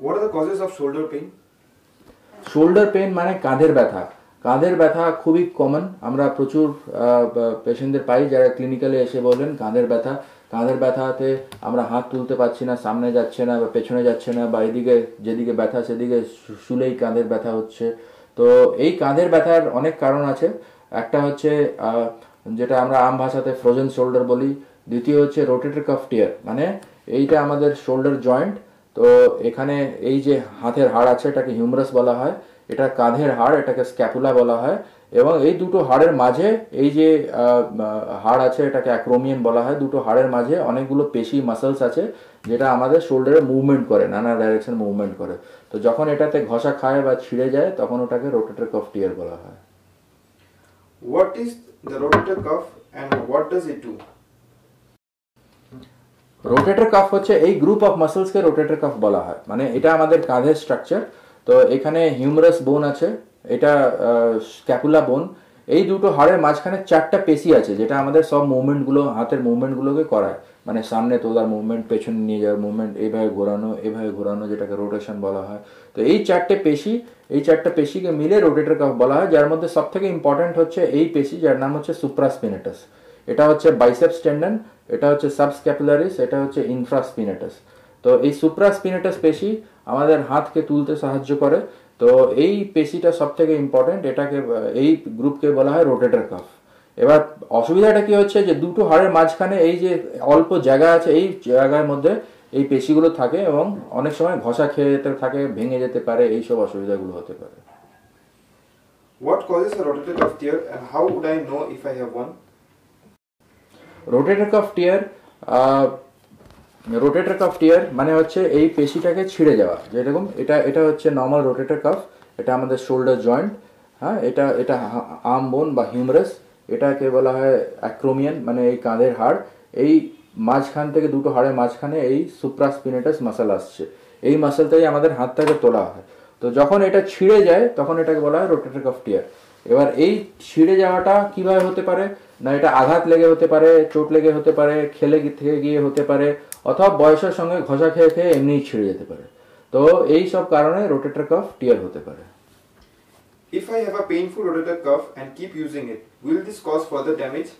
What are the causes of shoulder pain? Shoulder pain মানে কাঁধের ব্যথা। কাঁধের ব্যথা খুবই কমন আমরা প্রচুর পেশেন্টদের পাই যারা ক্লিনিক্যালে এসে বলেন কাঁধের ব্যথা। কাঁধের ব্যথাতে আমরা হাত তুলতে পারছি না, সামনে যাচ্ছে না বা পেছনে যাচ্ছে না বা এদিকে যেদিকে ব্যথা সেদিকে শুলেই কাঁধের ব্যথা হচ্ছে। তো এই কাঁধের ব্যথার অনেক কারণ আছে। একটা হচ্ছে যেটা আমরা আম ভাষাতে ফ্রোজেন শোল্ডার বলি। দ্বিতীয় হচ্ছে রোটেটর কাফ টিয়ার মানে এইটা আমাদের শোল্ডার জয়েন্ট তো এখানে এই যে হাতের হাড় আছে, এটাকে হিউমারাস বলা হয়। এটা কাঁধের হাড়, এটাকে স্ক্যাপুলা বলা হয়। এবং এই দুটো হাড়ের মাঝে, এই যে হাড় আছে, এটাকে অ্যাক্রোমিয়ান বলা হয়। দুটো হাড়ের মাঝে অনেকগুলো পেশি মাসলস আছে, যেটা আমাদের শোল্ডারে মুভমেন্ট করে, নানা ডাইরেকশন মুভমেন্ট করে। তো যখন এটাতে ঘষা খায় বা ছিঁড়ে যায়, তখন ওটাকে রোটেটর কফ টিয়ার বলা হয়। What is the rotator cuff and what does it do? Rotator cuff হচ্ছে এই গ্রুপ অফ মাসলসকে রোটেটর কাফ বলা হয়। মানে এটা আমাদের কাঁধের স্ট্রাকচার তো এখানে হিউমারাস বোন আছে, এটা স্ক্যাপুলা বোন এই দুটো হাড়ের মাঝখানে চারটা পেশি আছে, যেটা আমাদের সব মুভমেন্টগুলো হাতের মুভমেন্টগুলোকে করায়। মানে সামনে তোলার মুভমেন্ট পেছনে নিয়ে যাওয়ার মুভমেন্ট এইভাবে ঘোরানো এইভাবে ঘোরানো, যেটাকে রোটেশন বলা হয়। তো এই চারটে পেশি এই চারটে পেশিকে মিলে রোটেটর কাফ বলা হয়, যার মধ্যে সব থেকে ইম্পর্টেন্ট হচ্ছে এই পেশি যার নাম হচ্ছে সুপ্রাসপিনেটাস এটা হচ্ছে বাইসেপস টেন্ডন এটা হচ্ছে সাবস্ক্যাপুলারিস এটা হচ্ছে ইনফ্রাস্পিনেটাস তো এই সুপ্রাস্পিনেটাস পেশি আমাদের হাতকে তুলতে সাহায্য করে। তো এই পেশিটা সব থেকে ইম্পর্টেন্ট এটাকে, এই গ্রুপকে বলা হয় রোটেটার কাফ। এবার অসুবিধাটা কি হচ্ছে যে দুটো হাড়ের মাঝখানে এই যে অল্প জায়গা আছে, এই জায়গার মধ্যে এই পেশিগুলো থাকে এবং অনেক সময় ঘষা খেয়ে যেতে থাকে, ভেঙে যেতে পারে, এইসব অসুবিধাগুলো হতে পারে। What causes a rotator cuff tear and how would I know if I have one? Rotator cuff tear rotator cuff tear মানে হচ্ছে এই পেশিটাকে ছিঁড়ে যাওয়া। যেরকম এটা এটা হচ্ছে নর্মাল রোটেটর কাফ এটা আমাদের শোল্ডার জয়েন্ট হ্যাঁ এটা এটা আর্ম বোন বা হিউমারাস এটাকে বলা হয় অ্যাক্রোমিয়ান মানে এই কাঁধের হাড়। এই মাঝখান থেকে দুটো হাড়ের মাঝখানে এই সুপ্রাস্পিনেটাস মাসাল আসছে। এই মাসালটাই আমাদের হাতটাকে তোলা হয়। তো যখন এটা ছিঁড়ে যায়, তখন এটাকে বলা হয় রোটেটর কাফ টিয়ার এবার এই ছিঁড়ে যাওয়াটা কীভাবে হতে পারে? না এটা আঘাত লেগে হতে পারে চোট লেগে হতে পারে খেলে থেকে গিয়ে হতে পারে অথবা বয়সের সঙ্গে ঘষা খেয়ে খেয়ে এমনিই ছিঁড়ে যেতে পারে। তো এই সব কারণে রোটেটর কাফ টিয়ার হতে পারে। If I have a painful rotator cuff and keep using it, will this cause further damage?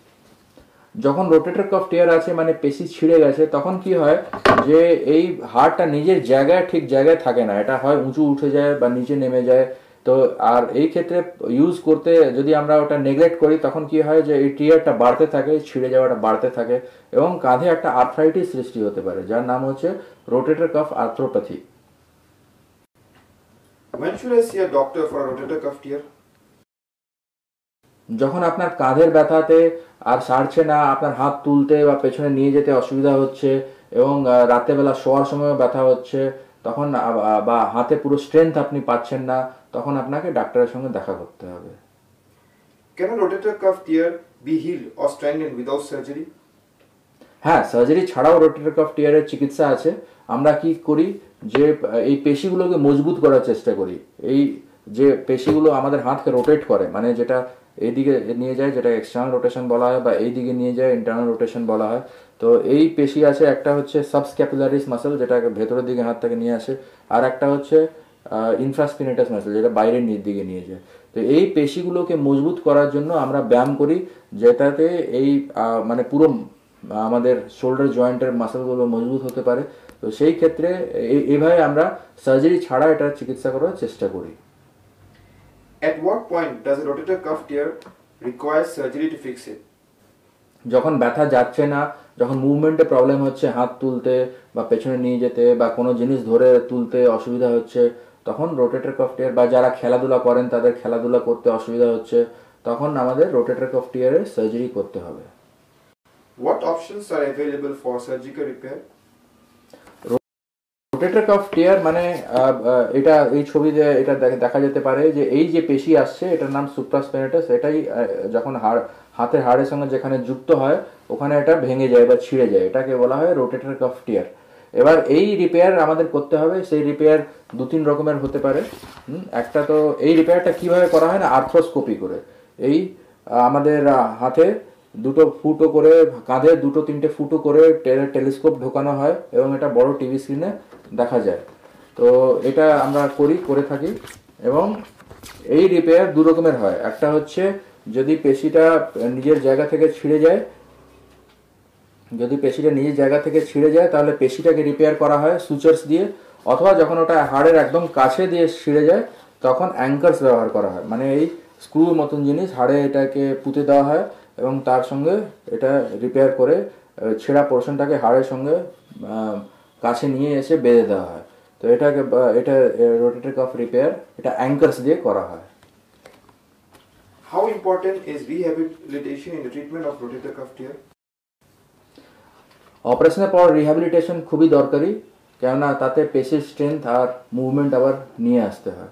যখন রোটেটর কাফ টিয়ার আছে মানে পেশি ছিঁড়ে গেছে তখন কি হয় যে এই হাড়টা নিজের জায়গায় ঠিক জায়গায় থাকে না। এটা হয় উঁচু উঠে যায় বা নিচে নেমে যায় তো আর এই ক্ষেত্রে ইউজ করতে যদি আমরা ওটা নেগলেক্ট করি তখন কি হয় যে এই টিয়ারটা বাড়তে থাকে ছিঁড়ে যাওয়াটা বাড়তে থাকে এবং কাঁধে একটা আর্থ্রাইটিস সৃষ্টি হতে পারে যার নাম হচ্ছে rotator cuff arthropathy When should I see a doctor for a rotator cuff tear? যখন আপনার কাঁধের ব্যথাতে আর সারছে না আপনার হাত তুলতে বা পেছনে নিয়ে যেতে অসুবিধা হচ্ছে এবং আহ, রাতেরবেলা শোয়ার সময় ব্যথা হচ্ছে তখন বা হাতে পুরো স্ট্রেংথ আপনি পাচ্ছেন না তখন আপনাকে ডাক্তারের সঙ্গে দেখা করতে হবে। Can a rotator cuff tear be healed or strengthened without surgery? হ্যাঁ সার্জারি ছাড়াও রোটেটর কাফ টিয়ারের চিকিৎসা আছে। আমরা কি করি? যে এই পেশিগুলোকে মজবুত করার চেষ্টা করি। এই যে পেশিগুলো আমাদের হাতকে রোটেট করে মানে যেটা এইদিকে নিয়ে যায়, যেটা এক্সটার্নাল রোটেশন বলা হয় বা এই দিকে নিয়ে যায় ইন্টারনাল রোটেশন বলা হয়। তো এই পেশি আছে, একটা হচ্ছে সাবস্ক্যাপুলারিস মাসেল যেটা ভেতরের দিকে হাত থেকে নিয়ে আসে, আর একটা হচ্ছে ইনফ্রাস্পিনেটাস মাসেল যেটা বাইরের নিচ দিকে নিয়ে যায়। তো এই পেশিগুলোকে মজবুত করার জন্য আমরা ব্যায়াম করি, যেটাতে এই মানে পুরো, আমাদের শোল্ডার জয়েন্টের মাসেলগুলো মজবুত হতে পারে। তো সেই ক্ষেত্রে এই- এইভাবে আমরা সার্জারি ছাড়া এটা চিকিৎসা করার চেষ্টা করি। At what point does a rotator cuff tear require surgery to fix it? যখন ব্যথা যাচ্ছে না যখন মুভমেন্টে প্রবলেম হচ্ছে হাত তুলতে বা পেছনে নিয়ে যেতে বা কোনো জিনিস ধরে তুলতে অসুবিধা হচ্ছে তখন রোটেটার কফ টিয়ার বা যারা খেলাধুলা করেন তাদের খেলাধুলা করতে অসুবিধা হচ্ছে তখন আমাদের রোটেটার কফ টিয়ারের সার্জারি করতে হবে What options are available for surgical repair? Rotator cuff tear মানে এটা, এই ছবিতে এটা দেখা যেতে পারে যে এই যে পেশি আসছে, এটার নাম সুপ্রাসপেনেটাস এটাই যখন হাড় হাতের হাড়ের সঙ্গে যেখানে যুক্ত হয়, ওখানে এটা ভেঙে যায় বা ছিঁড়ে যায়। এটাকে বলা হয় রোটেটার কাফ টিয়ার এবার এই রিপেয়ার আমাদের করতে হবে, সেই রিপেয়ার দু তিন রকমের হতে পারে। একটা তো এই রিপেয়ারটা কীভাবে করা হয় না আর্থ্রোস্কোপি করে। এই আমাদের হাতে দুটো ফুটো করে কাঁধে, দুটো, তিনটে ফুটো করে টেলিস্কোপ ঢোকানো হয় এবং এটা বড় টিভি স্ক্রিনে দেখা যায়। তো এটা আমরা করি, করে থাকি এবং এই রিপেয়ার দু রকমের হয়। একটা হচ্ছে যদি পেশিটা নিজের জায়গা থেকে ছিঁড়ে যায়, যদি পেশিটা নিজের জায়গা থেকে ছিঁড়ে যায়, তাহলে পেশিটাকে রিপেয়ার করা হয় সুচার্স দিয়ে, অথবা যখন ওটা হাড়ের একদম কাছে দিয়ে ছিঁড়ে যায়, তখন অ্যাঙ্কার্স ব্যবহার করা হয়। মানে এই স্ক্রু মতন জিনিস হাড়ে এটাকে পুঁতে দেওয়া হয়। এবং তার সঙ্গে এটা রিপেয়ার করে ছেঁড়া পোর্শনটাকে হাড়ের সঙ্গে কাছে নিয়ে এসে বেঁধে দেওয়া হয়। তো এটাকে এটা রোটেটর কাফ রিপেয়ার এটা অ্যাঙ্কার্স দিয়ে করা হয়। How important is rehabilitation in the treatment of rotator cuff tear? অপারেশনের পর রিহ্যাবিলিটেশন খুবই দরকারি কেননা তাতে পেশির স্ট্রেংথ আর মুভমেন্ট আবার নিয়ে আসতে হয়।